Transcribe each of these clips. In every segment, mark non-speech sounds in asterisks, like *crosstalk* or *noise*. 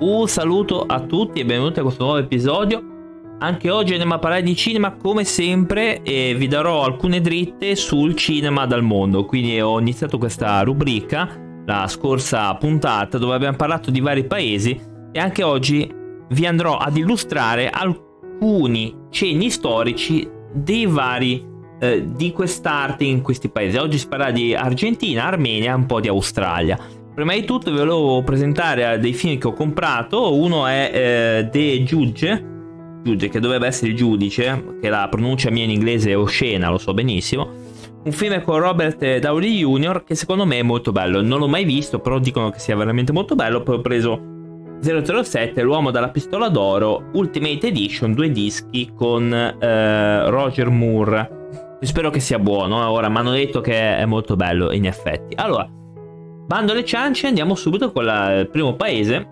Un saluto a tutti e benvenuti a questo nuovo episodio. Anche oggi andiamo a parlare di cinema come sempre e vi darò alcune dritte sul cinema dal mondo. Quindi ho iniziato questa rubrica la scorsa puntata dove abbiamo parlato di vari paesi e anche oggi vi andrò ad illustrare alcuni cenni storici dei vari eh, di quest'arte in questi paesi. Oggi si parla di Argentina, Armenia e un po' di Australia. Prima di tutto vi volevo presentare dei film che ho comprato. Uno è eh, The Judge, Judge, che dovrebbe essere il giudice, che la pronuncia mia in inglese è oscena, lo so benissimo. Un film con Robert Downey Jr. che secondo me è molto bello. Non l'ho mai visto, però dicono che sia veramente molto bello. Poi ho preso 007, L'uomo dalla pistola d'oro, Ultimate Edition, due dischi con eh, Roger Moore. Spero che sia buono. Ora mi hanno detto che è molto bello, in effetti. Allora, Bando alle ciance, andiamo subito con la, il primo paese,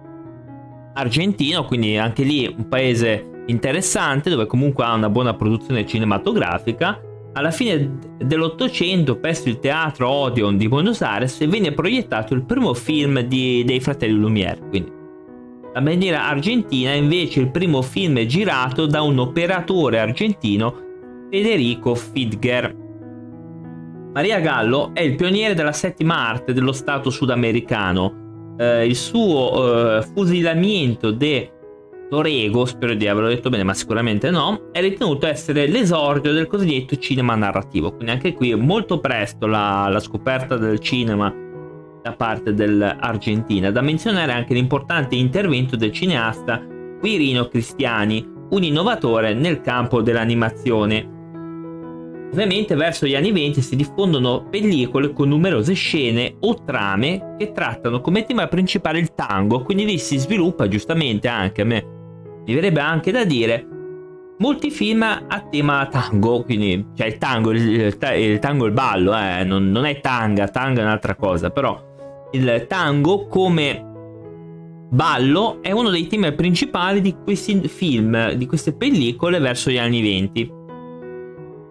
argentino, quindi anche lì un paese interessante dove comunque ha una buona produzione cinematografica. Alla fine dell'Ottocento, presso il teatro Odeon di Buenos Aires, venne proiettato il primo film di, dei fratelli Lumière. Quindi la bandiera argentina è invece il primo film girato da un operatore argentino, Federico Fidger. Maria Gallo è il pioniere della settima arte dello Stato sudamericano. Eh, il suo eh, fusilamento de Torego, spero di averlo detto bene, ma sicuramente no, è ritenuto essere l'esordio del cosiddetto cinema narrativo. Quindi anche qui molto presto la, la scoperta del cinema da parte dell'Argentina. Da menzionare anche l'importante intervento del cineasta Quirino Cristiani, un innovatore nel campo dell'animazione Ovviamente verso gli anni 20 si diffondono pellicole con numerose scene o trame che trattano come tema principale il tango, quindi lì si sviluppa giustamente anche a me. Mi verrebbe anche da dire molti film a tema tango, quindi cioè il tango, il, il, il tango il ballo, eh, non, non, è tanga, tanga è un'altra cosa, però il tango come ballo è uno dei temi principali di questi film, di queste pellicole verso gli anni 20.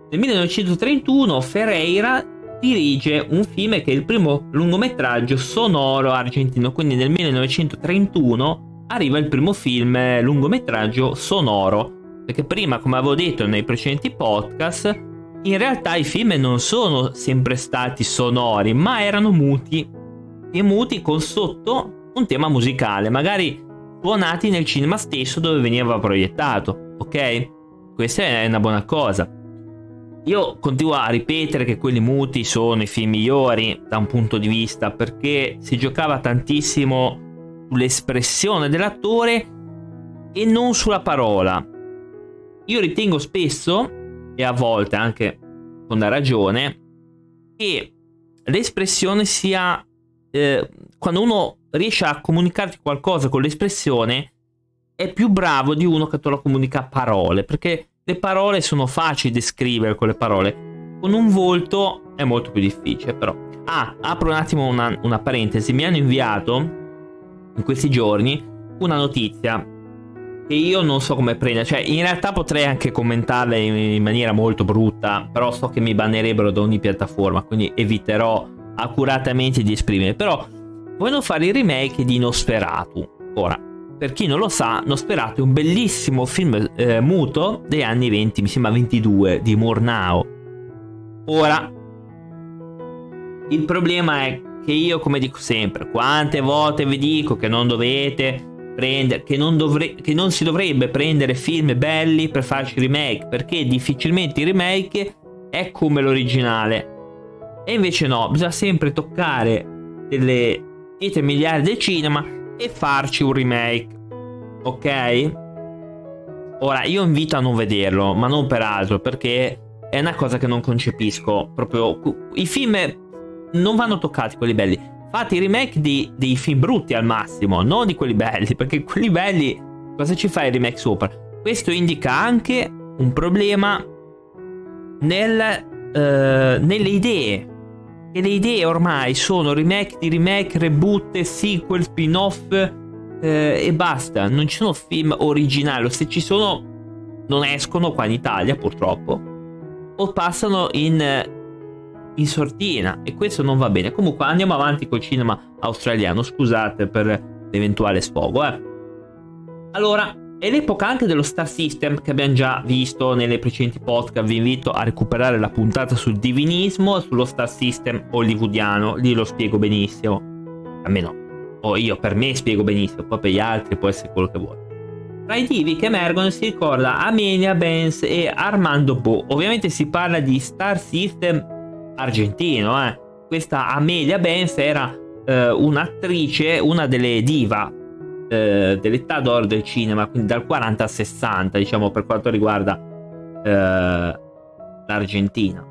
Nel 1931 Ferreira dirige un film che è il primo lungometraggio sonoro argentino, quindi nel 1931 arriva il primo film lungometraggio sonoro, perché prima, come avevo detto nei precedenti podcast, in realtà i film non sono sempre stati sonori, ma erano muti, e muti con sotto un tema musicale, magari suonati nel cinema stesso dove veniva proiettato, ok? Questa è una buona cosa. Io continuo a ripetere che quelli muti sono i film migliori da un punto di vista perché si giocava tantissimo sull'espressione dell'attore e non sulla parola. Io ritengo spesso, e a volte anche con la ragione, che l'espressione sia eh, quando uno riesce a comunicarti qualcosa con l'espressione è più bravo di uno che te lo comunica a parole perché le parole sono facili da scrivere con le parole. Con un volto è molto più difficile, però. Ah, apro un attimo una, una parentesi. Mi hanno inviato in questi giorni una notizia che io non so come prendere. Cioè, in realtà potrei anche commentarla in, in maniera molto brutta, però so che mi bannerebbero da ogni piattaforma, quindi eviterò accuratamente di esprimere. Però vogliono fare il remake di Nosferatu. Ora, per chi non lo sa, Nosferatu è un bellissimo film eh, muto degli anni 20, mi sembra 22, di Murnau. Ora, il problema è che io, come dico sempre, quante volte vi dico che non dovete prendere, che non, dovre- che non si dovrebbe prendere film belli per farci remake, perché difficilmente il remake è come l'originale. E invece no, bisogna sempre toccare delle pietre miliari del cinema e farci un remake. Ok? Ora, io invito a non vederlo, ma non per altro, perché è una cosa che non concepisco. Proprio i film non vanno toccati quelli belli. Fate i remake di, dei film brutti al massimo, non di quelli belli, *laughs* perché quelli belli cosa ci fa il remake sopra? Questo indica anche un problema nel, uh, nelle idee e le idee ormai sono remake di remake, reboot, sequel, spin-off eh, e basta. Non ci sono film originali, o se ci sono non escono qua in Italia purtroppo, o passano in, in sortina e questo non va bene. Comunque andiamo avanti col cinema australiano, scusate per l'eventuale sfogo. Eh. Allora, è l'epoca anche dello Star System che abbiamo già visto nelle precedenti podcast. Vi invito a recuperare la puntata sul divinismo e sullo Star System hollywoodiano. Lì lo spiego benissimo. Almeno, o io per me spiego benissimo, poi per gli altri può essere quello che vuole. Tra i divi che emergono si ricorda Amelia Benz e Armando Bo. Ovviamente si parla di Star System argentino, eh. Questa Amelia Benz era eh, un'attrice, una delle diva eh, dell'età d'oro del cinema, quindi dal 40 al 60, diciamo, per quanto riguarda eh, l'Argentina.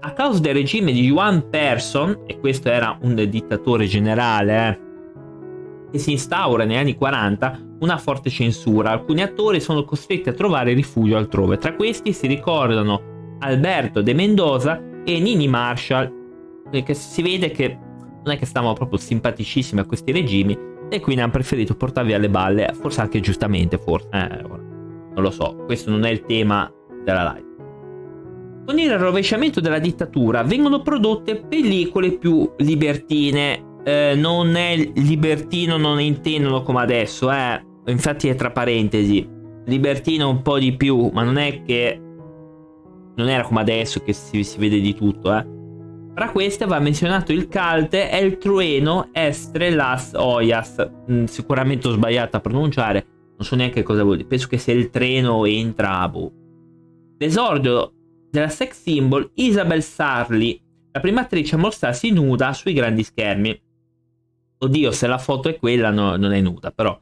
A causa del regime di Juan Persson, e questo era un dittatore generale, eh, che si instaura negli anni 40 una forte censura. Alcuni attori sono costretti a trovare rifugio altrove. Tra questi si ricordano Alberto de Mendoza e Nini Marshall, che si vede che non è che stavano proprio simpaticissimi a questi regimi e quindi hanno preferito portarvi alle balle, forse anche giustamente, forse. Eh, non lo so, questo non è il tema della live. Con il rovesciamento della dittatura vengono prodotte pellicole più libertine. Eh, non è libertino, non intendono come adesso, eh. Infatti è tra parentesi. Libertino un po' di più, ma non è che... Non era come adesso che si, si vede di tutto, eh. Tra queste va menzionato il calte El Trueno Estre Las Oyas. Mm, sicuramente ho sbagliato a pronunciare, non so neanche cosa vuol dire. Penso che sia il treno entra boh. L'esordio della sex symbol Isabel Sarli, la prima attrice a mostrarsi nuda sui grandi schermi. Oddio, se la foto è quella, no, non è nuda, però.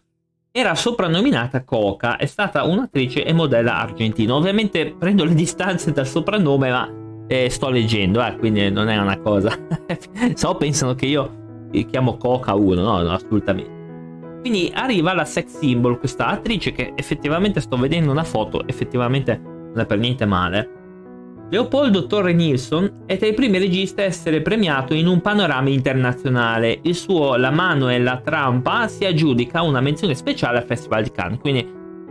Era soprannominata Coca, è stata un'attrice e modella argentina. Ovviamente prendo le distanze dal soprannome, ma eh, sto leggendo, eh, quindi non è una cosa. *laughs* so, pensano che io chiamo Coca 1, no, no, assolutamente. Quindi arriva la sex symbol, questa attrice che effettivamente sto vedendo una foto, effettivamente non è per niente male. Leopoldo Torre Nilsson è tra i primi registi a essere premiato in un panorama internazionale. Il suo La mano e la trampa si aggiudica una menzione speciale al Festival di Cannes. Quindi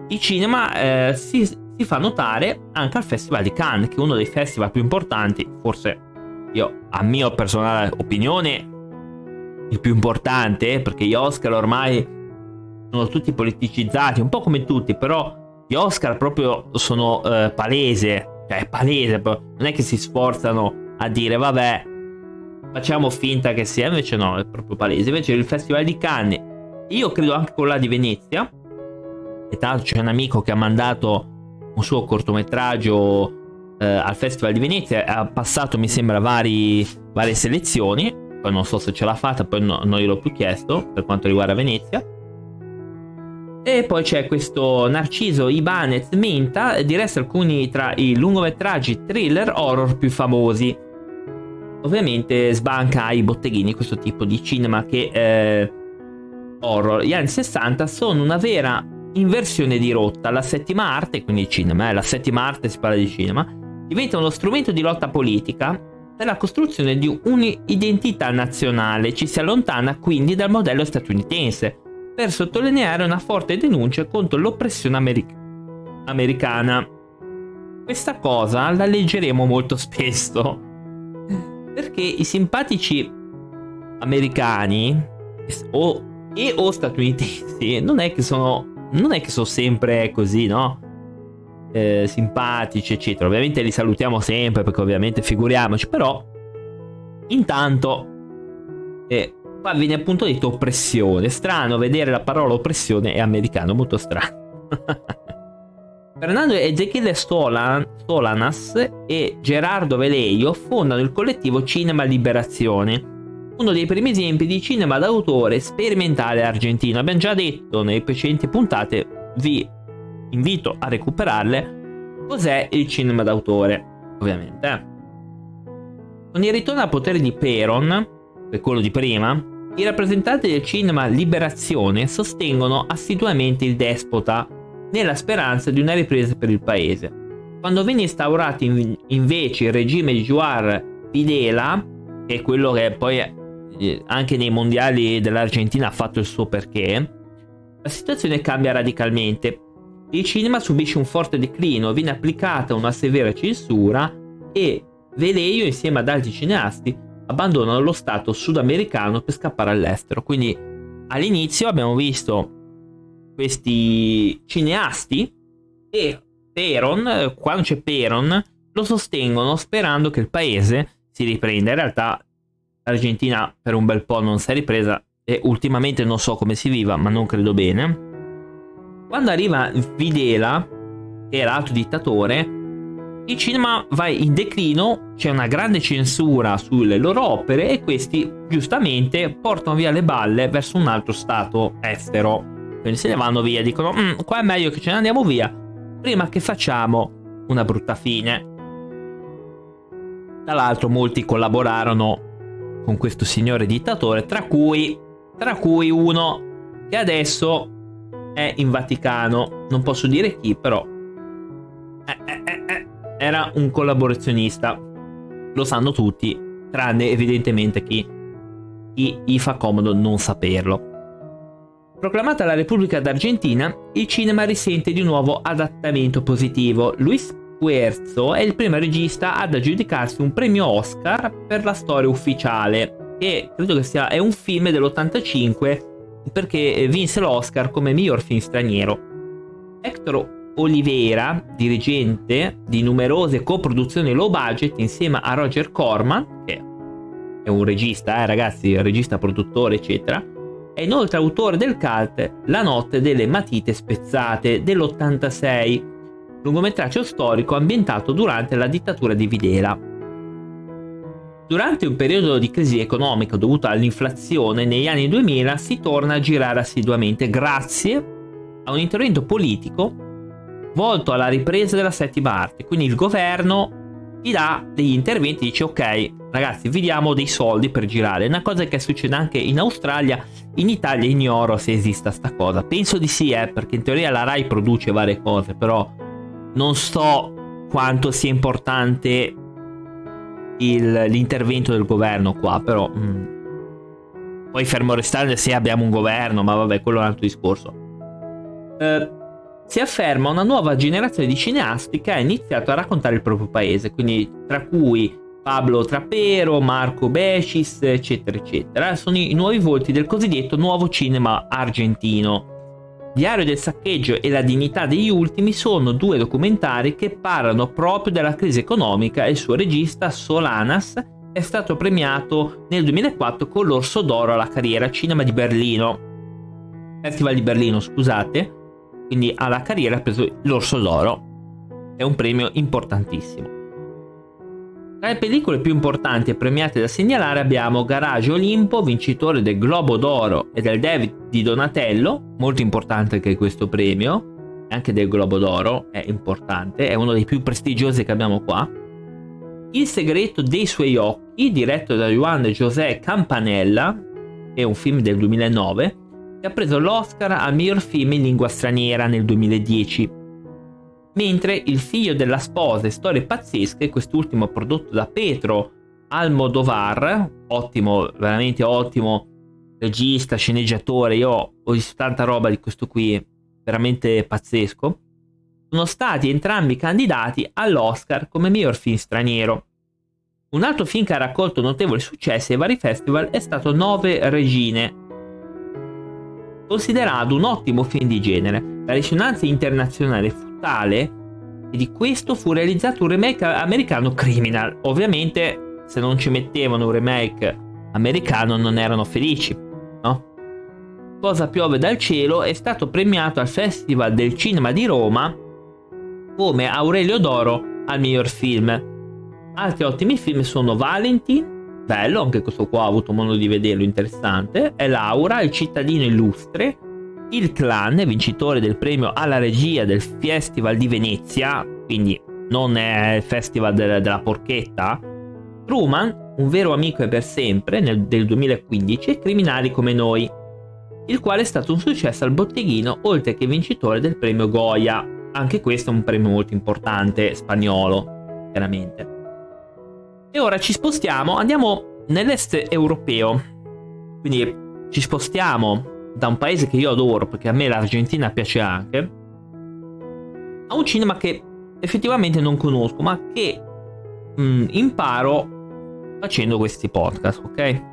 il cinema eh, si, si fa notare anche al Festival di Cannes, che è uno dei festival più importanti, forse io, a mia personale opinione, il più importante, perché gli Oscar ormai sono tutti politicizzati, un po' come tutti, però gli Oscar proprio sono eh, palese, cioè è palese, non è che si sforzano a dire vabbè, facciamo finta che sia, invece no, è proprio palese. Invece il Festival di Cannes, io credo anche quello di Venezia, e tra l'altro c'è un amico che ha mandato un suo cortometraggio eh, al Festival di Venezia, ha passato mi sembra vari, varie selezioni, poi non so se ce l'ha fatta, poi no, non gliel'ho più chiesto per quanto riguarda Venezia. E poi c'è questo Narciso Ibanez Minta, diresse alcuni tra i lungometraggi thriller horror più famosi. Ovviamente sbanca ai botteghini questo tipo di cinema che eh, horror. Gli anni 60 sono una vera inversione di rotta. La settima arte, quindi cinema, eh, la settima arte si parla di cinema, diventa uno strumento di lotta politica per la costruzione di un'identità nazionale. Ci si allontana quindi dal modello statunitense per sottolineare una forte denuncia contro l'oppressione americ- americana. Questa cosa la leggeremo molto spesso perché i simpatici americani o, e o statunitensi non è che sono non è che sono sempre così, no? Eh, simpatici, eccetera. Ovviamente li salutiamo sempre perché ovviamente figuriamoci, però intanto eh, qua viene appunto detto oppressione. Strano vedere la parola oppressione è americano, molto strano. *laughs* Fernando Ezechiele Stolan, Stolanas e Gerardo Veleio fondano il collettivo Cinema Liberazione, uno dei primi esempi di cinema d'autore sperimentale argentino. Abbiamo già detto nelle precedenti puntate, vi invito a recuperarle, cos'è il cinema d'autore, ovviamente. Eh. Con il ritorno al potere di Peron, è quello di prima, i rappresentanti del cinema Liberazione sostengono assiduamente il despota nella speranza di una ripresa per il paese. Quando venne instaurato invece il regime di Juar Videla, che è quello che poi anche nei mondiali dell'Argentina ha fatto il suo perché, la situazione cambia radicalmente. Il cinema subisce un forte declino, viene applicata una severa censura e Veleio insieme ad altri cineasti abbandonano lo stato sudamericano per scappare all'estero. Quindi all'inizio abbiamo visto questi cineasti e Peron, quando c'è Peron, lo sostengono sperando che il paese si riprenda. In realtà l'Argentina per un bel po' non si è ripresa e ultimamente non so come si viva, ma non credo bene. Quando arriva Videla, che era l'altro dittatore, il cinema va in declino, c'è una grande censura sulle loro opere e questi giustamente portano via le balle verso un altro stato estero. Quindi se ne vanno via, dicono mm, qua è meglio che ce ne andiamo via prima che facciamo una brutta fine. Tra l'altro molti collaborarono con questo signore dittatore, tra cui, tra cui uno che adesso è in Vaticano, non posso dire chi, però eh, eh, era un collaborazionista. Lo sanno tutti, tranne evidentemente chi, gli fa comodo non saperlo. Proclamata la Repubblica d'Argentina, il cinema risente di un nuovo adattamento positivo. Luis Puerzo è il primo regista ad aggiudicarsi un premio Oscar per la storia ufficiale, che credo che sia un film dell'85 perché vinse l'Oscar come miglior film straniero. Hector Oliveira, dirigente di numerose coproduzioni low budget insieme a Roger Corman, che è un regista, eh, ragazzi, regista, produttore, eccetera, è inoltre autore del cult La notte delle matite spezzate dell'86, lungometraggio storico ambientato durante la dittatura di Videla. Durante un periodo di crisi economica dovuta all'inflazione negli anni 2000 si torna a girare assiduamente grazie a un intervento politico volto alla ripresa della settima arte. Quindi il governo ti dà degli interventi, dice ok ragazzi vi diamo dei soldi per girare. Una cosa che succede anche in Australia, in Italia ignoro se esista sta cosa. Penso di sì, eh, perché in teoria la RAI produce varie cose, però non so quanto sia importante il, l'intervento del governo qua, però... Mm. Poi fermo restando se abbiamo un governo, ma vabbè, quello è un altro discorso. Eh, si afferma una nuova generazione di cineasti che ha iniziato a raccontare il proprio paese, quindi tra cui Pablo Trapero, Marco Becis, eccetera, eccetera, sono i nuovi volti del cosiddetto nuovo cinema argentino. Diario del saccheggio e la dignità degli ultimi sono due documentari che parlano proprio della crisi economica e il suo regista Solanas è stato premiato nel 2004 con l'Orso d'Oro alla carriera cinema di Berlino. Festival di Berlino, scusate. Quindi alla carriera ha preso l'Orso d'Oro. È un premio importantissimo. Tra le pellicole più importanti e premiate da segnalare abbiamo Garage Olimpo, vincitore del Globo d'Oro e del David di Donatello, molto importante anche questo premio, anche del Globo d'Oro è importante, è uno dei più prestigiosi che abbiamo qua. Il segreto dei suoi occhi, diretto da Juan José Campanella, è un film del 2009, che ha preso l'Oscar al miglior film in lingua straniera nel 2010 mentre Il figlio della sposa e Storie pazzesche, quest'ultimo prodotto da Petro Almodovar, ottimo, veramente ottimo regista, sceneggiatore, io ho visto tanta roba di questo qui, veramente pazzesco, sono stati entrambi candidati all'Oscar come miglior film straniero. Un altro film che ha raccolto notevoli successi ai vari festival è stato Nove Regine, considerato un ottimo film di genere. La risonanza internazionale fu tale e di questo fu realizzato un remake americano Criminal. Ovviamente se non ci mettevano un remake americano non erano felici, no? Cosa piove dal cielo è stato premiato al Festival del Cinema di Roma come Aurelio d'Oro al miglior film. Altri ottimi film sono Valentine, bello, anche questo qua ho avuto modo di vederlo, interessante, e Laura, il cittadino illustre, il clan, vincitore del premio alla regia del Festival di Venezia, quindi non è il Festival de- della porchetta. Truman, un vero amico e per sempre, nel, del 2015, e Criminali come noi, il quale è stato un successo al botteghino, oltre che vincitore del premio Goya. Anche questo è un premio molto importante, spagnolo, chiaramente. E ora ci spostiamo, andiamo nell'est europeo. Quindi ci spostiamo da un paese che io adoro, perché a me l'Argentina piace anche, a un cinema che effettivamente non conosco, ma che mh, mm, imparo facendo questi podcast, ok?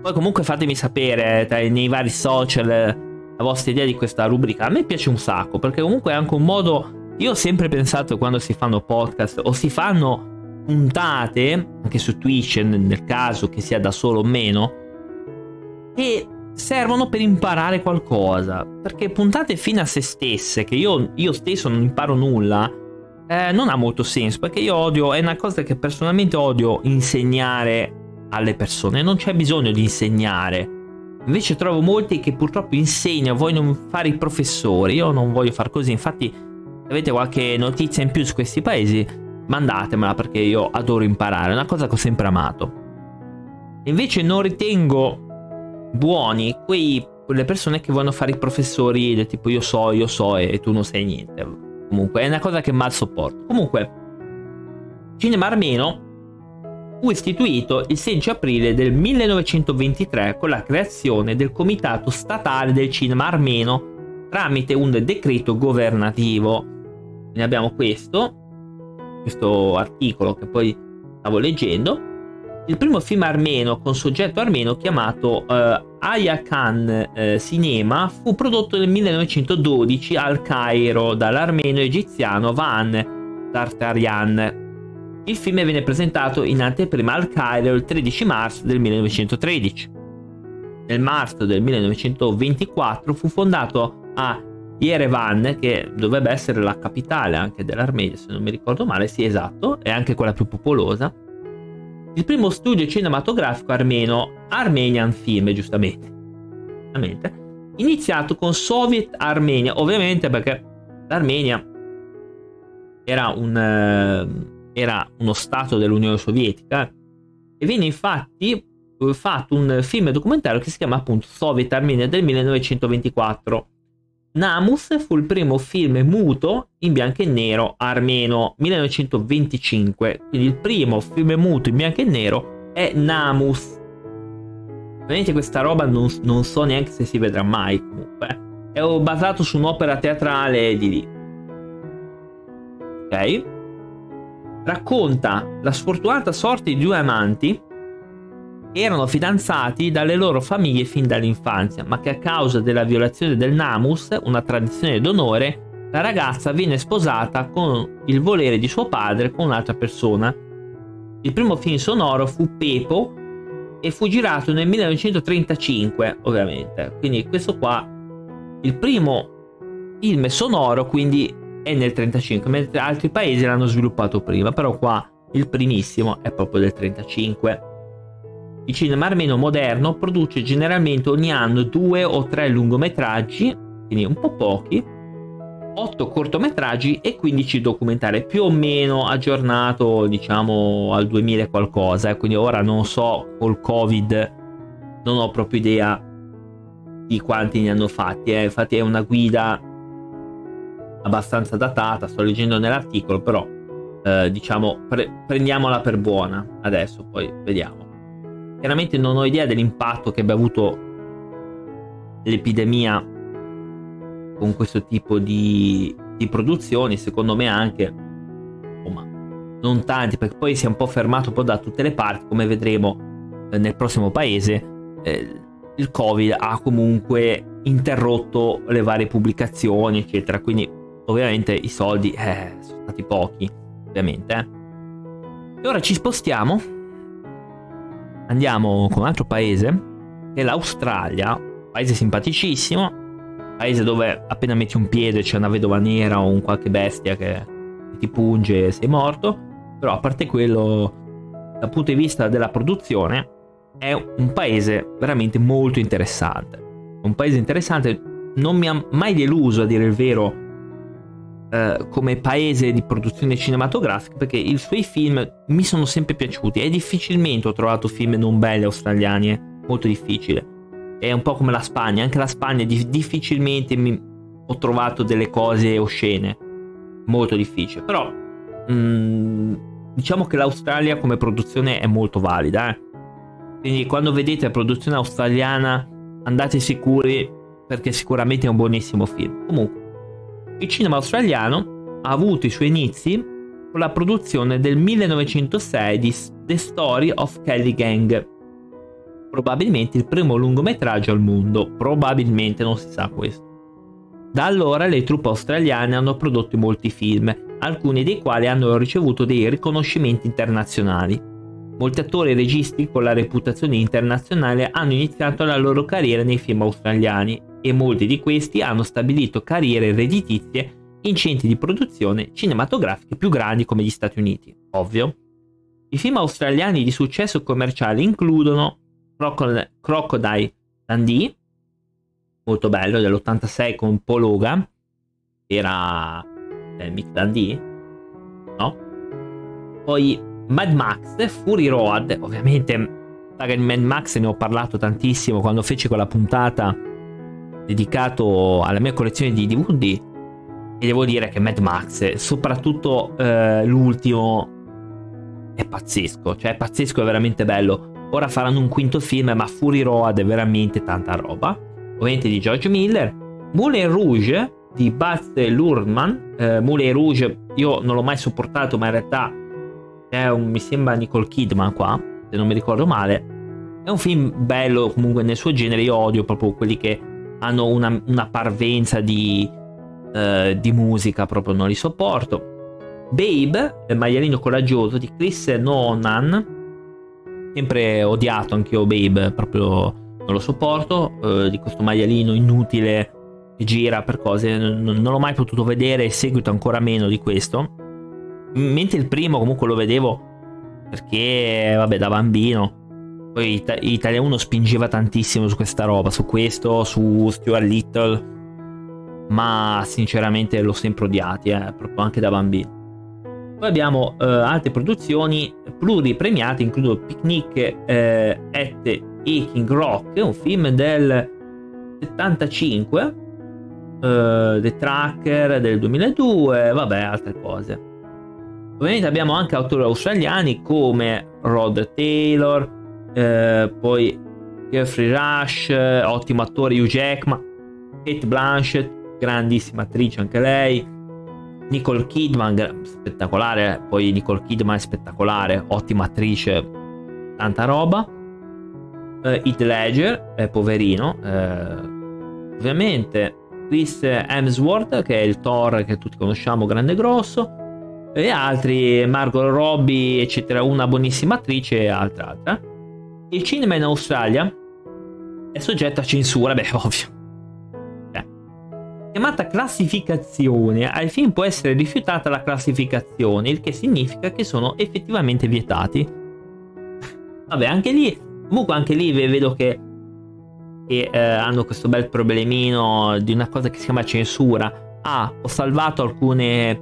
Poi comunque fatemi sapere tra, nei vari social la vostra idea di questa rubrica. A me piace un sacco perché comunque è anche un modo... Io ho sempre pensato quando si fanno podcast o si fanno puntate, anche su Twitch nel caso che sia da solo o meno, che servono per imparare qualcosa. Perché puntate fino a se stesse, che io, io stesso non imparo nulla, eh, non ha molto senso. Perché io odio, è una cosa che personalmente odio insegnare alle persone. Non c'è bisogno di insegnare. Invece trovo molti che purtroppo insegnano, vogliono fare i professori. Io non voglio far così. Infatti, se avete qualche notizia in più su questi paesi, mandatemela perché io adoro imparare. È una cosa che ho sempre amato. Invece non ritengo buoni quei, quelle persone che vogliono fare i professori del tipo io so, io so e, tu non sai niente. Comunque è una cosa che mal sopporto. Comunque, cinema armeno fu istituito il 16 aprile del 1923 con la creazione del Comitato Statale del Cinema Armeno tramite un decreto governativo. Ne abbiamo questo, questo articolo che poi stavo leggendo il primo film armeno con soggetto armeno chiamato uh, Aya Khan uh, Cinema fu prodotto nel 1912 al Cairo dall'armeno egiziano Van Tartarian. Il film venne presentato in anteprima al Cairo il 13 marzo del 1913. Nel marzo del 1924 fu fondato a Yerevan, che dovrebbe essere la capitale anche dell'Armenia, se non mi ricordo male, sì esatto, è anche quella più popolosa. Il primo studio cinematografico armeno, Armenian Film, giustamente. Iniziato con Soviet Armenia, ovviamente perché l'Armenia era, un, eh, era uno stato dell'Unione Sovietica e viene infatti eh, fatto un film documentario che si chiama appunto Soviet Armenia del 1924 Namus fu il primo film muto in bianco e nero armeno 1925, quindi il primo film muto in bianco e nero è Namus. Ovviamente questa roba non, non so neanche se si vedrà mai comunque. È basato su un'opera teatrale di lì. Ok? Racconta la sfortunata sorte di due amanti erano fidanzati dalle loro famiglie fin dall'infanzia, ma che a causa della violazione del Namus, una tradizione d'onore, la ragazza viene sposata con il volere di suo padre con un'altra persona. Il primo film sonoro fu Pepo e fu girato nel 1935, ovviamente. Quindi questo qua, il primo film sonoro, quindi è nel 1935, mentre altri paesi l'hanno sviluppato prima, però qua il primissimo è proprio del 1935. Il cinema armeno moderno produce generalmente ogni anno due o tre lungometraggi, quindi un po' pochi, 8 cortometraggi e 15 documentari, più o meno aggiornato diciamo al 2000 qualcosa, quindi ora non so col covid, non ho proprio idea di quanti ne hanno fatti, eh. infatti è una guida abbastanza datata, sto leggendo nell'articolo, però eh, diciamo pre- prendiamola per buona adesso, poi vediamo. Chiaramente non ho idea dell'impatto che abbia avuto l'epidemia con questo tipo di, di produzioni, secondo me anche, ma non tanti, perché poi si è un po' fermato un po' da tutte le parti, come vedremo eh, nel prossimo paese. Eh, il Covid ha comunque interrotto le varie pubblicazioni, eccetera. Quindi, ovviamente, i soldi eh, sono stati pochi, ovviamente. Eh. E ora ci spostiamo andiamo con un altro paese, che è l'Australia, paese simpaticissimo, paese dove appena metti un piede c'è una vedova nera o un qualche bestia che ti punge e sei morto, però a parte quello, dal punto di vista della produzione, è un paese veramente molto interessante. Un paese interessante, non mi ha mai deluso a dire il vero eh, come paese di produzione cinematografica perché i suoi film mi sono sempre piaciuti e difficilmente ho trovato film non belli australiani, è molto difficile. È un po' come la Spagna, anche la Spagna di- difficilmente mi... ho trovato delle cose oscene, molto difficile, però mh, mm, diciamo che l'Australia come produzione è molto valida. Eh? Quindi quando vedete la produzione australiana andate sicuri perché sicuramente è un buonissimo film. Comunque il cinema australiano ha avuto i suoi inizi con la produzione del 1906 di The Story of Kelly Gang. probabilmente il primo lungometraggio al mondo, probabilmente non si sa questo. Da allora le truppe australiane hanno prodotto molti film, alcuni dei quali hanno ricevuto dei riconoscimenti internazionali. Molti attori e registi con la reputazione internazionale hanno iniziato la loro carriera nei film australiani e molti di questi hanno stabilito carriere redditizie in centri di produzione cinematografiche più grandi come gli Stati Uniti. Ovvio. I film australiani di successo commerciale includono Crocodile Dundee, molto bello, dell'86 con Paul Hogan, era eh, Mick Dundee, no? Poi Mad Max, Fury Road, ovviamente di Mad Max ne ho parlato tantissimo quando feci quella puntata dedicato alla mia collezione di DVD e devo dire che Mad Max, soprattutto eh, l'ultimo, è pazzesco, cioè è pazzesco, è veramente bello. Ora faranno un quinto film, ma Fury Road è veramente tanta roba. Ovviamente di George Miller. Moulin Rouge di Baz Luhrmann. Eh, Moulin Rouge io non l'ho mai sopportato, ma in realtà è un, mi sembra Nicole Kidman qua, se non mi ricordo male. È un film bello comunque nel suo genere, io odio proprio quelli che hanno una, una parvenza di, uh, di musica, proprio non li sopporto. Babe, il maialino coraggioso di Chris Nonan, sempre odiato anch'io Babe, proprio non lo sopporto, uh, di questo maialino inutile che gira per cose, non, non l'ho mai potuto vedere e seguito ancora meno di questo. Mentre il primo comunque lo vedevo perché, vabbè, da bambino poi Ita- Italia 1 spingeva tantissimo su questa roba, su questo, su Stuart Little. Ma sinceramente l'ho sempre odiati, eh, proprio anche da bambino. Poi abbiamo eh, altre produzioni pluripremiate, includono Picnic eh, at Aching Rock, un film del 75, eh, The Tracker del 2002, vabbè, altre cose. Ovviamente abbiamo anche autori australiani come Rod Taylor, eh, poi Jeffrey Rush, ottimo attore Hugh Jackman, Kate Blanchett, grandissima attrice anche lei, Nicole Kidman, spettacolare, poi Nicole Kidman è spettacolare, ottima attrice, tanta roba. Uh, Heath Ledger, eh, poverino, eh, ovviamente Chris Hemsworth, che è il Thor che tutti conosciamo, grande e grosso, e altri, Margot Robbie, eccetera, una buonissima attrice e altra altra. Il cinema in Australia è soggetto a censura, beh, *laughs* ovvio. Chiamata classificazione, ai film può essere rifiutata la classificazione, il che significa che sono effettivamente vietati. Vabbè, anche lì, comunque anche lì vedo che, che eh, hanno questo bel problemino di una cosa che si chiama censura. Ah, ho salvato alcune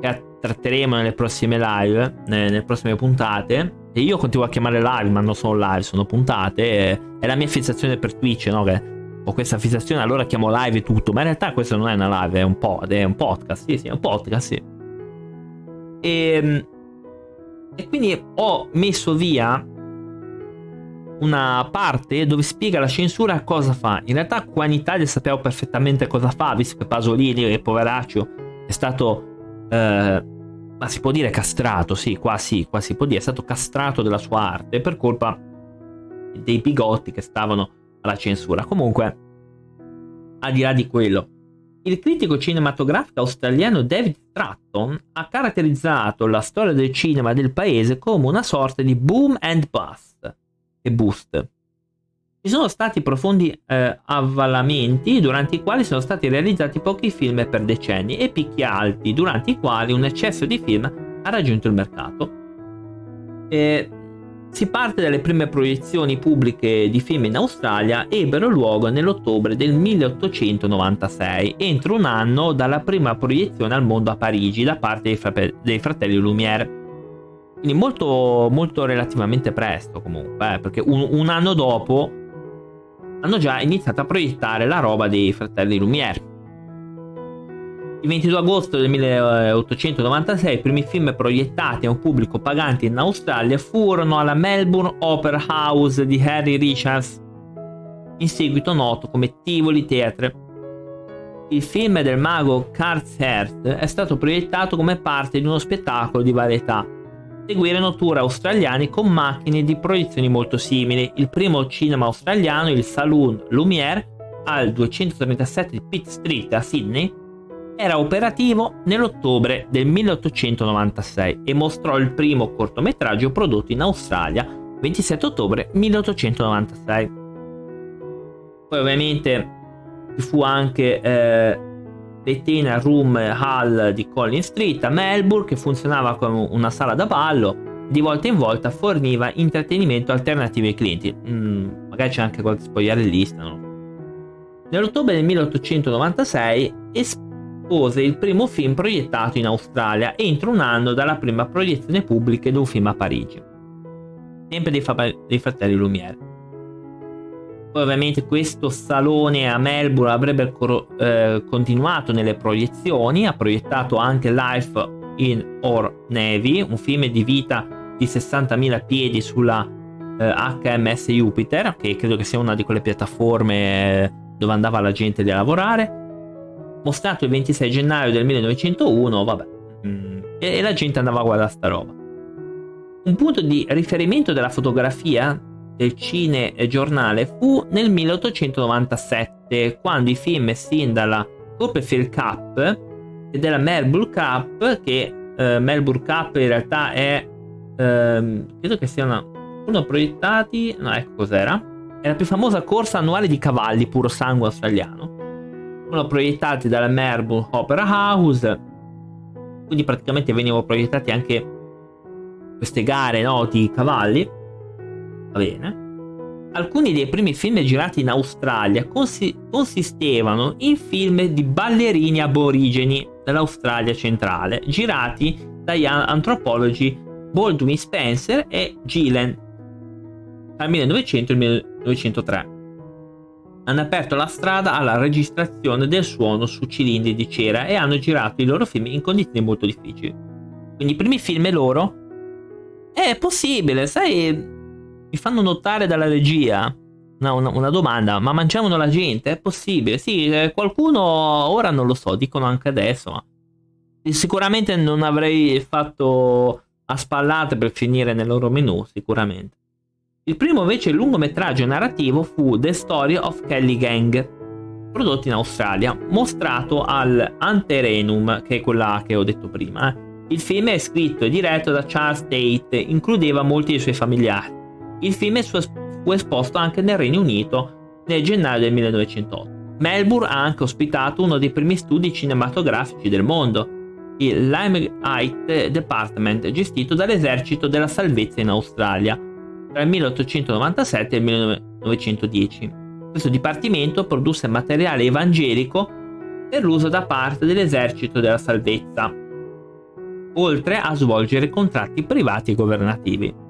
che tratteremo nelle prossime live, nelle prossime puntate e io continuo a chiamare live, ma non sono live, sono puntate. È la mia fissazione per Twitch, no? Che ho questa fissazione, allora chiamo live e tutto. Ma in realtà questo non è una live, è un, pod, è un podcast. Sì, sì, è un podcast, sì. E, ehm, e quindi ho messo via una parte dove spiega la censura cosa fa. In realtà qua in Italia sappiamo perfettamente cosa fa, visto che Pasolini, il poveraccio, è stato... Eh, ma si può dire castrato, sì, qua sì, qua si può dire, è stato castrato della sua arte per colpa dei bigotti che stavano alla censura. Comunque, al di là di quello, il critico cinematografico australiano David Stratton ha caratterizzato la storia del cinema del paese come una sorta di boom and bust e boost. Ci sono stati profondi eh, avvalamenti durante i quali sono stati realizzati pochi film per decenni e picchi alti durante i quali un eccesso di film ha raggiunto il mercato. E si parte dalle prime proiezioni pubbliche di film in Australia ebbero luogo nell'ottobre del 1896, entro un anno dalla prima proiezione al mondo a Parigi da parte dei, frape- dei fratelli Lumière. Quindi molto, molto relativamente presto comunque, eh, perché un, un anno dopo hanno già iniziato a proiettare la roba dei fratelli Lumière. Il 22 agosto del 1896 i primi film proiettati a un pubblico pagante in Australia furono alla Melbourne Opera House di Harry Richards, in seguito noto come Tivoli Theatre. Il film del mago Carl Hearst è stato proiettato come parte di uno spettacolo di varietà seguirono tour australiani con macchine di proiezioni molto simili. Il primo cinema australiano, il Saloon Lumière, al 237 di Pitt Street a Sydney, era operativo nell'ottobre del 1896 e mostrò il primo cortometraggio prodotto in Australia 27 ottobre 1896. Poi ovviamente ci fu anche eh, l'Etena Room Hall di Collins Street a Melbourne che funzionava come una sala da ballo di volta in volta forniva intrattenimento alternativo ai clienti. Mm, magari c'è anche qualche spogliarellista no? nell'ottobre del 1896 espose il primo film proiettato in Australia entro un anno dalla prima proiezione pubblica di un film a Parigi. Sempre dei, fa- dei fratelli Lumière poi ovviamente questo salone a Melbourne avrebbe cor- eh, continuato nelle proiezioni, ha proiettato anche Life in Or Navy, un film di vita di 60.000 piedi sulla eh, HMS Jupiter, che credo che sia una di quelle piattaforme eh, dove andava la gente a lavorare. Mostrato il 26 gennaio del 1901, vabbè, mm, e, e la gente andava a guardare sta roba. Un punto di riferimento della fotografia del cinegiornale fu nel 1897, quando i film messi dalla Copperfield Cup e della Melbourne Cup, che eh, Melbourne Cup in realtà è, eh, credo che siano furono proiettati, no ecco cos'era, è la più famosa corsa annuale di cavalli puro sangue australiano. Furono proiettati dalla Melbourne Opera House, quindi praticamente venivano proiettati anche queste gare no, di cavalli Va bene. Alcuni dei primi film girati in Australia consi- consistevano in film di ballerini aborigeni dell'Australia centrale, girati dagli antropologi Baldwin Spencer e Gillen tra il 1900 e il 1903. Hanno aperto la strada alla registrazione del suono su cilindri di cera e hanno girato i loro film in condizioni molto difficili. Quindi i primi film loro è possibile, sai, mi fanno notare dalla regia una, una, una, domanda, ma mangiavano la gente? È possibile? Sì, eh, qualcuno ora non lo so, dicono anche adesso, ma sicuramente non avrei fatto a spallate per finire nel loro menu, sicuramente. Il primo invece lungometraggio narrativo fu The Story of Kelly Gang, prodotto in Australia, mostrato al Anterenum, che è quella che ho detto prima. Eh. Il film è scritto e diretto da Charles Tate, includeva molti dei suoi familiari. Il film fu esposto anche nel Regno Unito nel gennaio del 1908. Melbourne ha anche ospitato uno dei primi studi cinematografici del mondo, il Limelight Department, gestito dall'esercito della salvezza in Australia tra il 1897 e il 1910. Questo dipartimento produsse materiale evangelico per l'uso da parte dell'esercito della salvezza, oltre a svolgere contratti privati e governativi.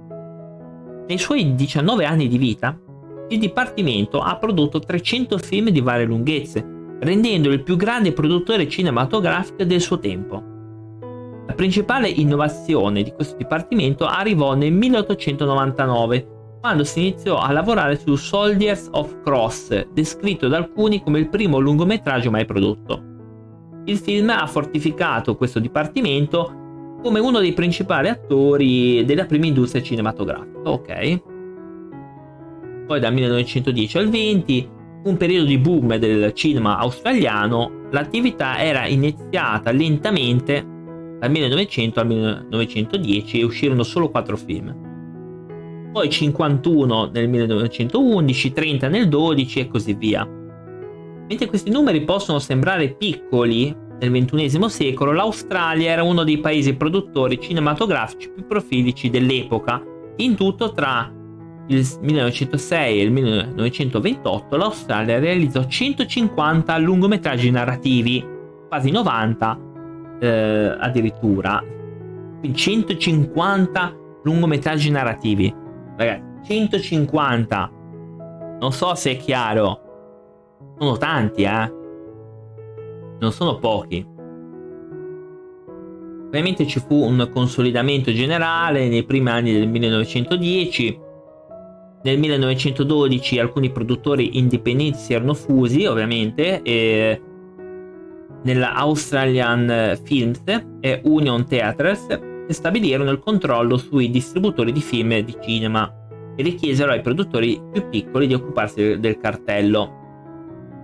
Nei suoi 19 anni di vita, il Dipartimento ha prodotto 300 film di varie lunghezze, rendendolo il più grande produttore cinematografico del suo tempo. La principale innovazione di questo Dipartimento arrivò nel 1899, quando si iniziò a lavorare su Soldiers of Cross, descritto da alcuni come il primo lungometraggio mai prodotto. Il film ha fortificato questo dipartimento come uno dei principali attori della prima industria cinematografica. Ok. Poi dal 1910 al 20, un periodo di boom del cinema australiano, l'attività era iniziata lentamente dal 1900 al 1910 e uscirono solo 4 film. Poi 51 nel 1911, 30 nel 12 e così via. Mentre questi numeri possono sembrare piccoli nel XXI secolo l'Australia era uno dei paesi produttori cinematografici più profilici dell'epoca. In tutto tra il 1906 e il 1928 l'Australia realizzò 150 lungometraggi narrativi, quasi 90 eh, addirittura. Quindi 150 lungometraggi narrativi. Ragazzi, 150. Non so se è chiaro. Sono tanti, eh non sono pochi. Ovviamente ci fu un consolidamento generale nei primi anni del 1910. Nel 1912 alcuni produttori indipendenti si erano fusi, ovviamente, e nella Australian Films e Union Theatres e stabilirono il controllo sui distributori di film e di cinema e richiesero ai produttori più piccoli di occuparsi del cartello.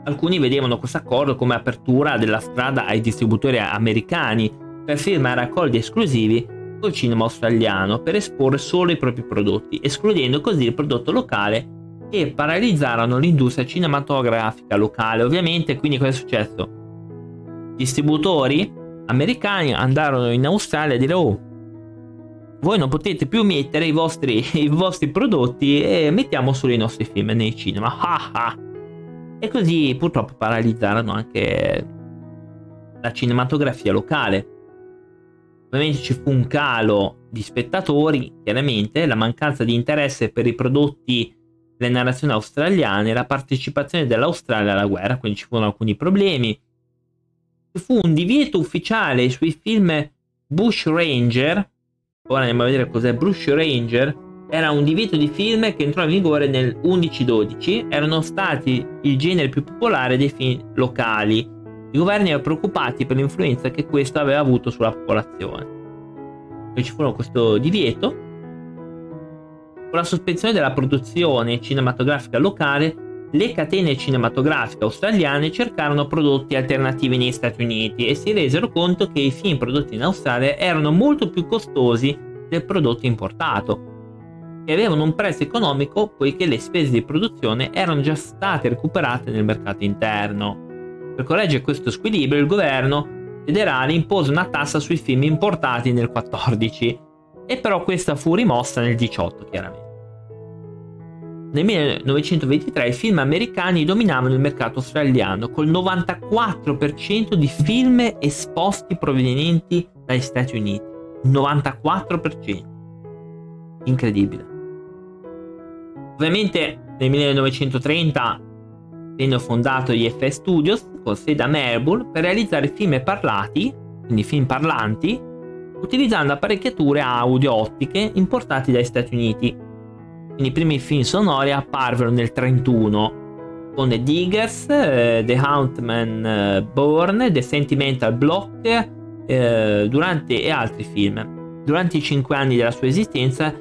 Alcuni vedevano questo accordo come apertura della strada ai distributori americani per firmare accordi esclusivi col cinema australiano per esporre solo i propri prodotti, escludendo così il prodotto locale e paralizzarono l'industria cinematografica locale. Ovviamente, quindi cosa è successo? Distributori americani andarono in Australia a dire oh, voi non potete più mettere i vostri, i vostri prodotti e mettiamo solo i nostri film nei cinema. *laughs* E così purtroppo paralizzarono anche la cinematografia locale. Ovviamente ci fu un calo di spettatori, chiaramente, la mancanza di interesse per i prodotti delle narrazioni australiane, la partecipazione dell'Australia alla guerra, quindi ci furono alcuni problemi. Ci fu un divieto ufficiale sui film Bush Ranger. Ora andiamo a vedere cos'è Bush Ranger. Era un divieto di film che entrò in vigore nel 11-12. Erano stati il genere più popolare dei film locali i governi erano preoccupati per l'influenza che questo aveva avuto sulla popolazione. Poi ci fu questo divieto. Con la sospensione della produzione cinematografica locale, le catene cinematografiche australiane cercarono prodotti alternativi negli Stati Uniti e si resero conto che i film prodotti in Australia erano molto più costosi del prodotto importato e avevano un prezzo economico poiché le spese di produzione erano già state recuperate nel mercato interno. Per correggere questo squilibrio, il governo federale impose una tassa sui film importati nel 14 e però questa fu rimossa nel 18 chiaramente. Nel 1923 i film americani dominavano il mercato australiano col 94% di film esposti provenienti dagli Stati Uniti. 94%. Incredibile. Ovviamente nel 1930 venne fondato gli FS Studios con sede a Melbourne per realizzare film parlati, quindi film parlanti, utilizzando apparecchiature audio ottiche importate dagli Stati Uniti. Quindi i primi film sonori apparvero nel 1931 con The Diggers, eh, The Huntman eh, Born, The Sentimental Block eh, durante, e altri film. Durante i cinque anni della sua esistenza,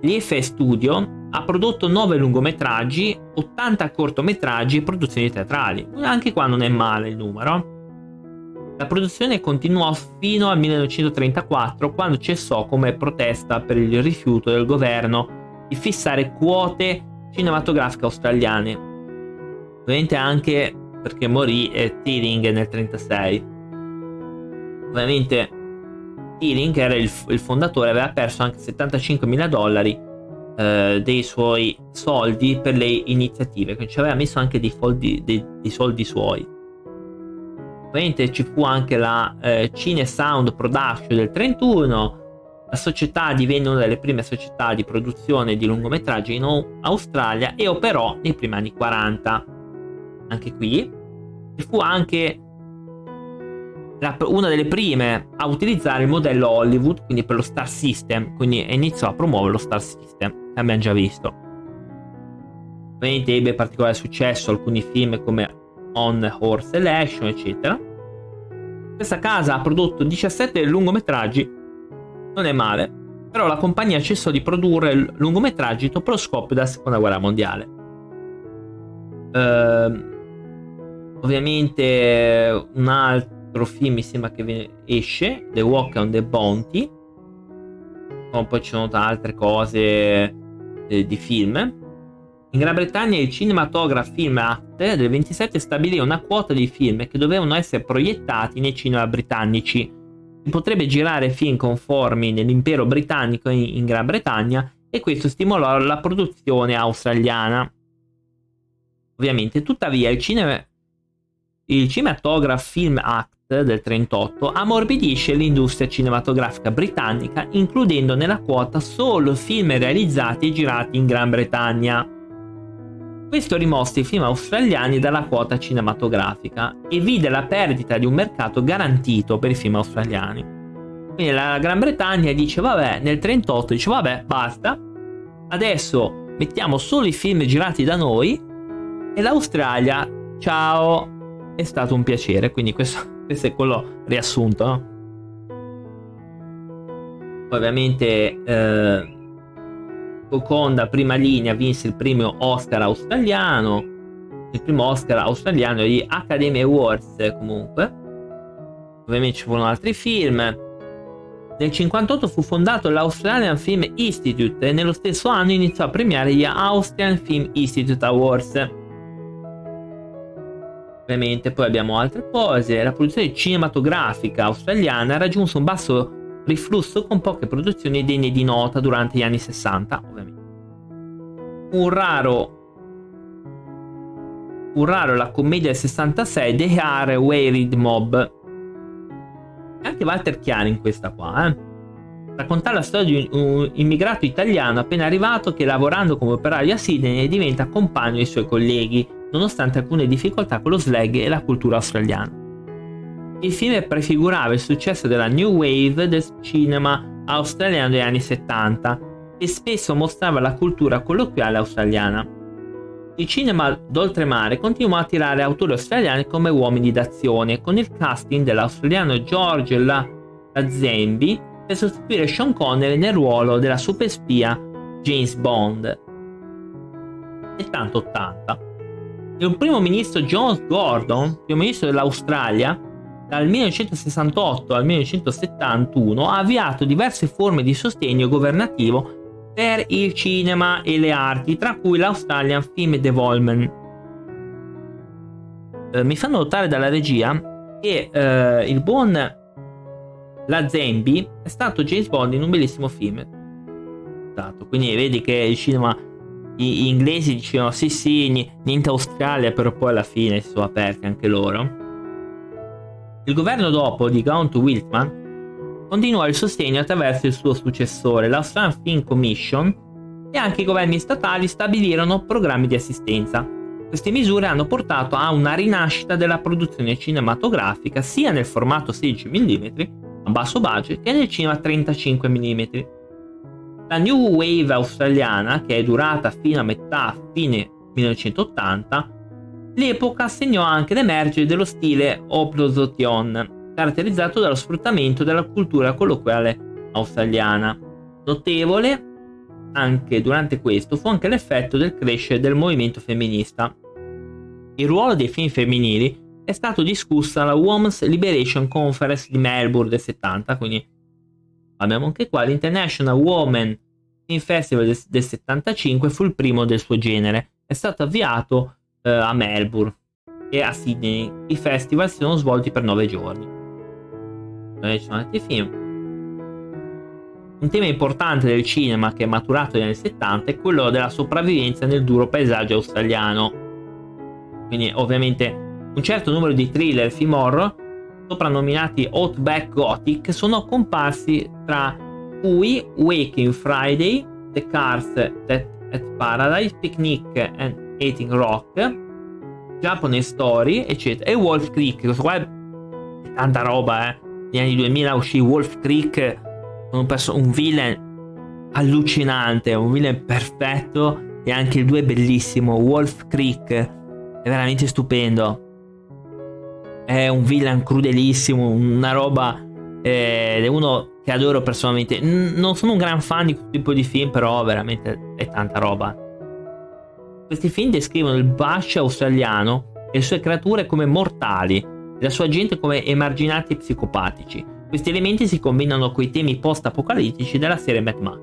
gli FS Studio ha prodotto 9 lungometraggi, 80 cortometraggi e produzioni teatrali. Anche qua non è male il numero. La produzione continuò fino al 1934 quando cessò come protesta per il rifiuto del governo di fissare quote cinematografiche australiane. Ovviamente anche perché morì eh, Teeling nel 1936. Ovviamente Teeling, era il, il fondatore, aveva perso anche 75 mila dollari eh, dei suoi soldi per le iniziative, che ci aveva messo anche dei, foldi, dei, dei soldi suoi. Ovviamente ci fu anche la eh, Cine Sound Production del 31, la società divenne una delle prime società di produzione di lungometraggi in Australia e operò nei primi anni 40. Anche qui. E fu anche la, una delle prime a utilizzare il modello Hollywood, quindi per lo Star System, quindi iniziò a promuovere lo Star System, abbiamo già visto. Ovviamente ebbe particolare successo alcuni film come On Horse Selection, eccetera. Questa casa ha prodotto 17 lungometraggi, non è male, però la compagnia cessò di produrre lungometraggi dopo lo scoppio della seconda guerra mondiale. Uh, ovviamente un altro film mi sembra che esce, The Walk on the Bounty. Poi ci sono altre cose eh, di film. In Gran Bretagna il Cinematograph Film Act del 27 stabilì una quota di film che dovevano essere proiettati nei cinema britannici. Si potrebbe girare film conformi nell'impero britannico in, in Gran Bretagna e questo stimolò la produzione australiana. Ovviamente, tuttavia, il cinema il Cinematograph Film Act del 38 ammorbidisce l'industria cinematografica britannica includendo nella quota solo film realizzati e girati in Gran Bretagna. Questo rimosse i film australiani dalla quota cinematografica e vide la perdita di un mercato garantito per i film australiani. Quindi la Gran Bretagna dice vabbè, nel 38 dice vabbè, basta, adesso mettiamo solo i film girati da noi e l'Australia, ciao, è stato un piacere, quindi questo questo è quello riassunto. No? ovviamente eh, Coconda prima linea vinse il primo Oscar australiano, il primo Oscar australiano di Academy Awards comunque. Ovviamente ci furono altri film. Nel 1958 fu fondato l'Australian Film Institute e nello stesso anno iniziò a premiare gli Austrian Film Institute Awards. Ovviamente poi abbiamo altre cose. La produzione cinematografica australiana raggiunse un basso riflusso con poche produzioni degne di nota durante gli anni 60, ovviamente. Un raro un raro la commedia del 66 The Hare Wearied Mob. Anche Walter Chiari in questa qua, eh. Raccontare la storia di un immigrato italiano appena arrivato che lavorando come operaio a Sydney diventa compagno dei suoi colleghi, nonostante alcune difficoltà con lo slang e la cultura australiana. Il film prefigurava il successo della New Wave del cinema australiano degli anni 70 e spesso mostrava la cultura colloquiale australiana. Il cinema d'oltremare continuò a attirare autori australiani come uomini d'azione, con il casting dell'australiano George Lazenby per sostituire Sean Connery nel ruolo della superspia James Bond. 70-80 il primo ministro John Gordon, primo ministro dell'Australia, dal 1968 al 1971 ha avviato diverse forme di sostegno governativo per il cinema e le arti, tra cui l'Australian Film Development. Eh, mi fanno notare dalla regia che eh, il buon La Zambi è stato James Bond in un bellissimo film. Quindi vedi che il cinema gli inglesi dicevano sì sì niente Australia però poi alla fine si sono aperti anche loro il governo dopo di Gaunt Wiltman continuò il sostegno attraverso il suo successore, l'Australian Film Commission, e anche i governi statali stabilirono programmi di assistenza. Queste misure hanno portato a una rinascita della produzione cinematografica sia nel formato 16 mm a basso budget che nel cinema 35 mm. La New Wave australiana, che è durata fino a metà fine 1980, L'epoca segnò anche l'emergere dello stile Oplosotion, caratterizzato dallo sfruttamento della cultura colloquiale australiana. Notevole anche durante questo fu anche l'effetto del crescere del movimento femminista. Il ruolo dei film femminili è stato discusso alla Women's Liberation Conference di Melbourne del 70, quindi abbiamo anche qua l'International Women Film Festival del, del 75 fu il primo del suo genere. È stato avviato eh, a Melbourne e a Sydney. I festival si sono svolti per nove giorni. Ci sono altri film. Un tema importante del cinema che è maturato negli anni 70 è quello della sopravvivenza nel duro paesaggio australiano. Quindi, ovviamente, un certo numero di thriller film horror, soprannominati Outback Gothic, sono comparsi tra cui Waking Friday, The Cars at Paradise, Picnic and Eating Rock, Japanese Story, eccetera. E Wolf Creek, questo qua è tanta roba, eh. Negli anni 2000 uscì Wolf Creek, un, perso- un villain allucinante, un villain perfetto e anche il 2 è bellissimo. Wolf Creek è veramente stupendo. È un villain crudelissimo, una roba eh, è uno che adoro personalmente. Non sono un gran fan di questo tipo di film, però veramente è tanta roba. Questi film descrivono il Bush australiano e le sue creature come mortali e la sua gente come emarginati psicopatici. Questi elementi si combinano con i temi post-apocalittici della serie Mad Max.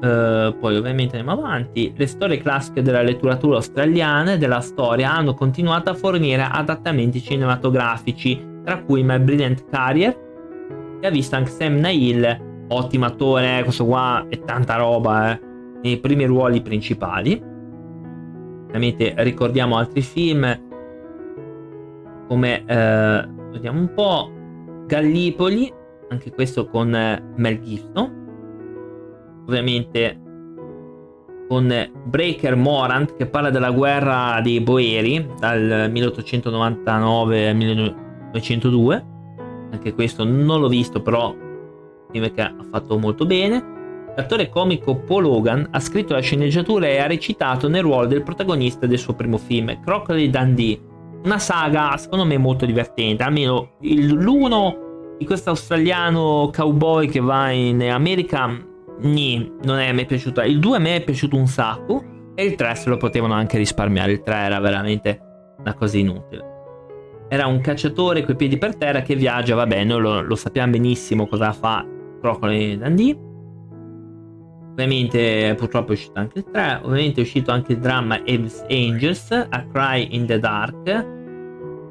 Uh, poi ovviamente andiamo avanti. Le storie classiche della letteratura australiana e della storia hanno continuato a fornire adattamenti cinematografici, tra cui My Brilliant Carrier, che ha visto anche Sam Neill, ottimo attore, eh, questo qua è tanta roba, eh nei primi ruoli principali. Ovviamente ricordiamo altri film come eh, vediamo un po' Gallipoli, anche questo con eh, Mel Gibson. Ovviamente con Breaker Morant che parla della guerra dei Boeri dal 1899 al 1902. Anche questo non l'ho visto, però film che ha fatto molto bene. L'attore comico Paul Hogan ha scritto la sceneggiatura e ha recitato nel ruolo del protagonista del suo primo film, Crocodile Dundee. Una saga secondo me molto divertente, almeno l'1 di questo australiano cowboy che va in America, nì, non è mai piaciuto. Il 2 a me è piaciuto un sacco e il 3 se lo potevano anche risparmiare. Il 3 era veramente una cosa inutile. Era un cacciatore coi piedi per terra che viaggia, vabbè, noi lo, lo sappiamo benissimo cosa fa Crocodile Dundee. Ovviamente purtroppo è uscito anche il 3, ovviamente è uscito anche il dramma Aves Angels, A Cry in the Dark,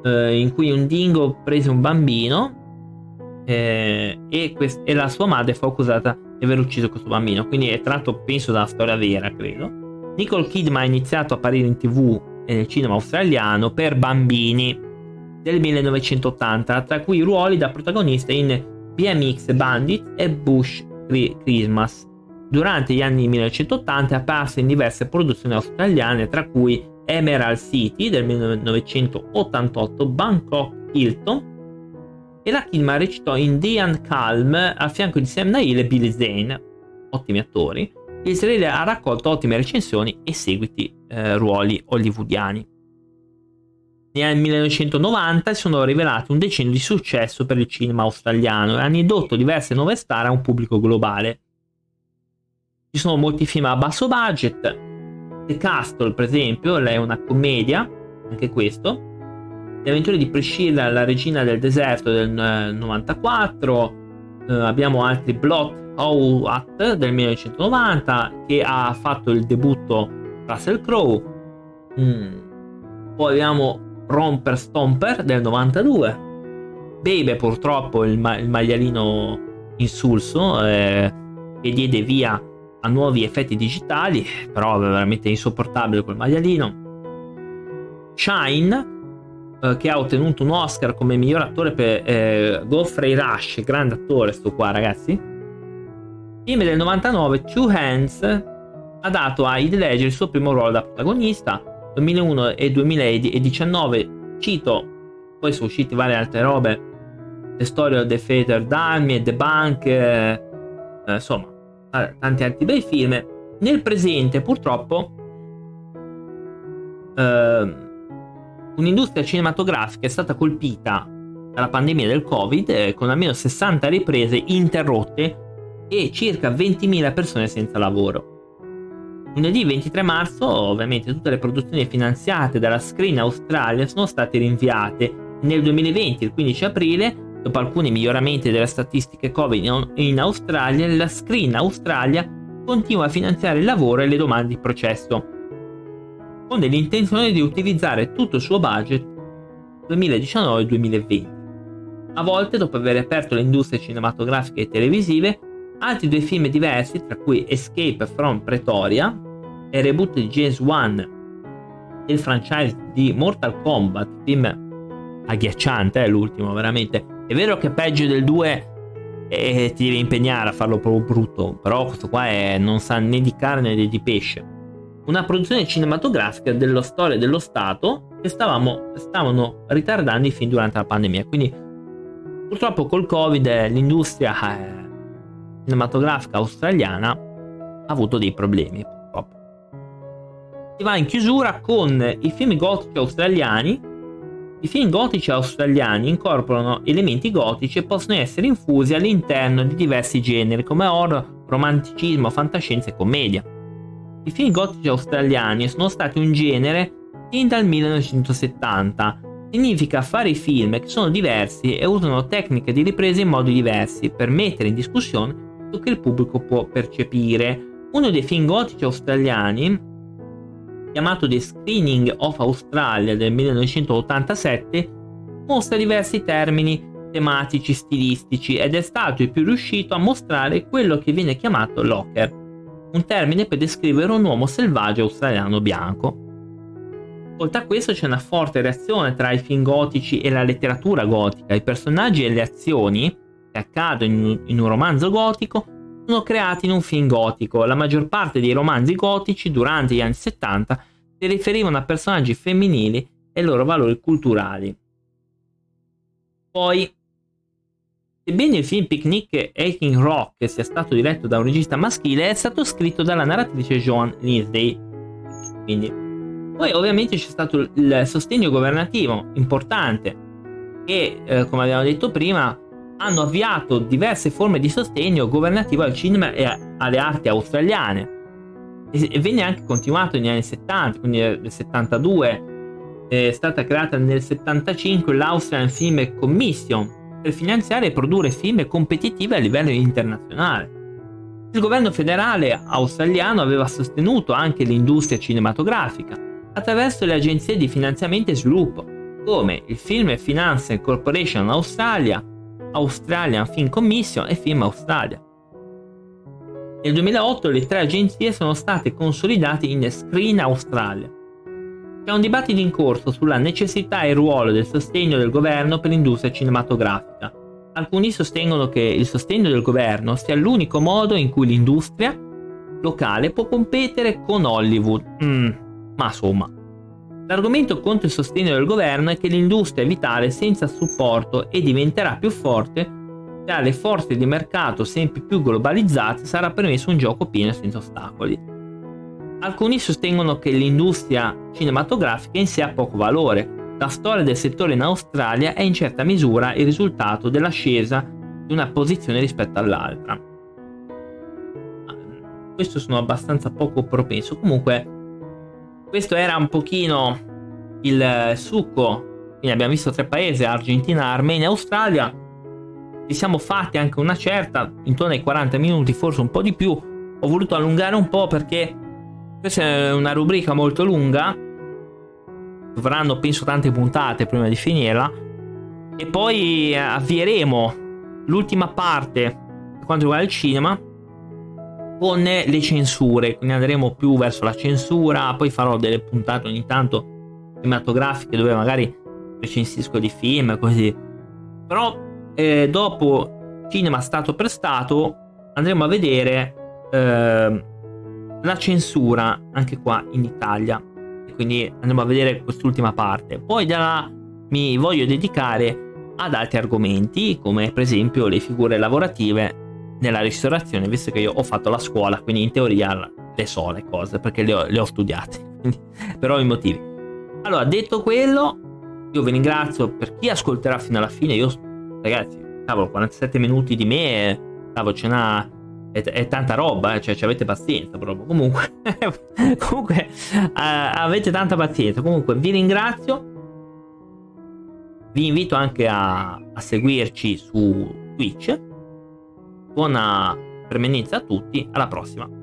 eh, in cui un dingo prese un bambino eh, e, quest- e, la sua madre fu accusata di aver ucciso questo bambino, quindi è tratto penso dalla storia vera, credo. Nicole Kidman ha iniziato a apparire in tv e nel cinema australiano per bambini del 1980, tra cui ruoli da protagonista in BMX Bandit e Bush Christmas. Durante gli anni 1980 è apparsa in diverse produzioni australiane, tra cui Emerald City del 1988, Bangkok Hilton e la Kidman recitò in Diane Calm a fianco di Sam Neill e Billy Zane, ottimi attori. Il seriale ha raccolto ottime recensioni e seguiti eh, ruoli hollywoodiani. Nel 1990 si sono rivelati un decennio di successo per il cinema australiano e hanno indotto diverse nuove star a un pubblico globale. Ci sono molti film a basso budget. The Castle, per esempio, è una commedia, anche questo. Le avventure di Priscilla, la regina del deserto del 94. Eh, abbiamo altri Blot Howat del 1990 che ha fatto il debutto Russell Crowe. Mm. Poi abbiamo Romper Stomper del 92. Baby purtroppo il, ma- il maglialino insulso eh, che diede via a nuovi effetti digitali, però veramente insopportabile quel maglialino. Shine, eh, che ha ottenuto un Oscar come miglior attore per eh, Godfrey Rush, grande attore sto qua ragazzi. Film del 99, Two Hands, ha dato a Heath Ledger il suo primo ruolo da protagonista. 2001 e 2019, cito, poi sono uscite varie altre robe, The Story of the Fatal Dummy e The Bank, eh, eh, insomma, tanti altri bei film. Nel presente, purtroppo, eh, un'industria cinematografica è stata colpita dalla pandemia del Covid eh, con almeno 60 riprese interrotte e circa 20.000 persone senza lavoro. Lunedì 23 marzo, ovviamente, tutte le produzioni finanziate dalla Screen Australia sono state rinviate. Nel 2020, il 15 aprile, Dopo alcuni miglioramenti delle statistiche Covid in Australia, la Screen Australia continua a finanziare il lavoro e le domande di processo, con l'intenzione di utilizzare tutto il suo budget 2019-2020. A volte, dopo aver aperto le industrie cinematografiche e televisive, altri due film diversi, tra cui Escape from Pretoria e reboot di James Wan del franchise di Mortal Kombat, film agghiacciante, è eh, l'ultimo veramente, è vero che peggio del 2 e ti devi impegnare a farlo proprio brutto, però questo qua è, non sa né di carne né di pesce. Una produzione cinematografica della storia dello Stato che stavamo, stavano ritardando i film durante la pandemia. Quindi purtroppo col Covid eh, l'industria eh, cinematografica australiana ha avuto dei problemi. Purtroppo. Si va in chiusura con i film gotici australiani i film gotici australiani incorporano elementi gotici e possono essere infusi all'interno di diversi generi come horror, romanticismo, fantascienza e commedia. I film gotici australiani sono stati un genere fin dal 1970. Significa fare film che sono diversi e usano tecniche di ripresa in modi diversi per mettere in discussione ciò che il pubblico può percepire. Uno dei film gotici australiani chiamato The Screening of Australia del 1987, mostra diversi termini tematici stilistici ed è stato il più riuscito a mostrare quello che viene chiamato locker, un termine per descrivere un uomo selvaggio australiano bianco. Oltre a questo c'è una forte reazione tra i film gotici e la letteratura gotica, i personaggi e le azioni che accadono in un romanzo gotico sono creati in un film gotico. La maggior parte dei romanzi gotici durante gli anni 70 si riferivano a personaggi femminili e ai loro valori culturali. Poi, sebbene il film Picnic Aching Rock sia stato diretto da un regista maschile, è stato scritto dalla narratrice Joan Lindsay. Quindi, poi ovviamente c'è stato il sostegno governativo importante che, eh, come abbiamo detto prima, hanno avviato diverse forme di sostegno governativo al cinema e alle arti australiane. E venne anche continuato negli anni 70, quindi nel 72. È stata creata nel 75 l'Australian Film Commission per finanziare e produrre film competitivi a livello internazionale. Il governo federale australiano aveva sostenuto anche l'industria cinematografica attraverso le agenzie di finanziamento e sviluppo, come il Film Finance Corporation Australia, Australian Film Commission e Film Australia. Nel 2008 le tre agenzie sono state consolidate in Screen Australia. C'è un dibattito in corso sulla necessità e ruolo del sostegno del governo per l'industria cinematografica. Alcuni sostengono che il sostegno del governo sia l'unico modo in cui l'industria locale può competere con Hollywood. Mm, ma insomma, L'argomento contro il sostegno del governo è che l'industria è vitale senza supporto e diventerà più forte se alle forze di mercato sempre più globalizzate sarà permesso un gioco pieno senza ostacoli. Alcuni sostengono che l'industria cinematografica in sé ha poco valore. La storia del settore in Australia è in certa misura il risultato dell'ascesa di una posizione rispetto all'altra. Questo sono abbastanza poco propenso. Comunque, questo era un pochino il succo. Quindi abbiamo visto tre paesi, Argentina, Armenia Australia. Ci siamo fatti anche una certa, intorno ai 40 minuti, forse un po' di più. Ho voluto allungare un po' perché questa è una rubrica molto lunga. Dovranno, penso, tante puntate prima di finirla. E poi avvieremo l'ultima parte per quanto riguarda il cinema con le censure, quindi andremo più verso la censura, poi farò delle puntate ogni tanto cinematografiche dove magari recensisco di film così. Però eh, dopo cinema stato per stato andremo a vedere eh, la censura anche qua in Italia. Quindi andremo a vedere quest'ultima parte. Poi da là mi voglio dedicare ad altri argomenti come per esempio le figure lavorative nella ristorazione, visto che io ho fatto la scuola, quindi in teoria le so le cose perché le ho, le ho studiate, *laughs* per ovvi motivi. Allora, detto quello, io vi ringrazio per chi ascolterà fino alla fine. Io, ragazzi, cavolo, 47 minuti di me, cavolo, ce n'ha. È, è tanta roba, eh, cioè ci avete pazienza proprio. Comunque, *laughs* comunque uh, avete tanta pazienza. Comunque, vi ringrazio. Vi invito anche a, a seguirci su Twitch Buona permanenza a tutti, alla prossima.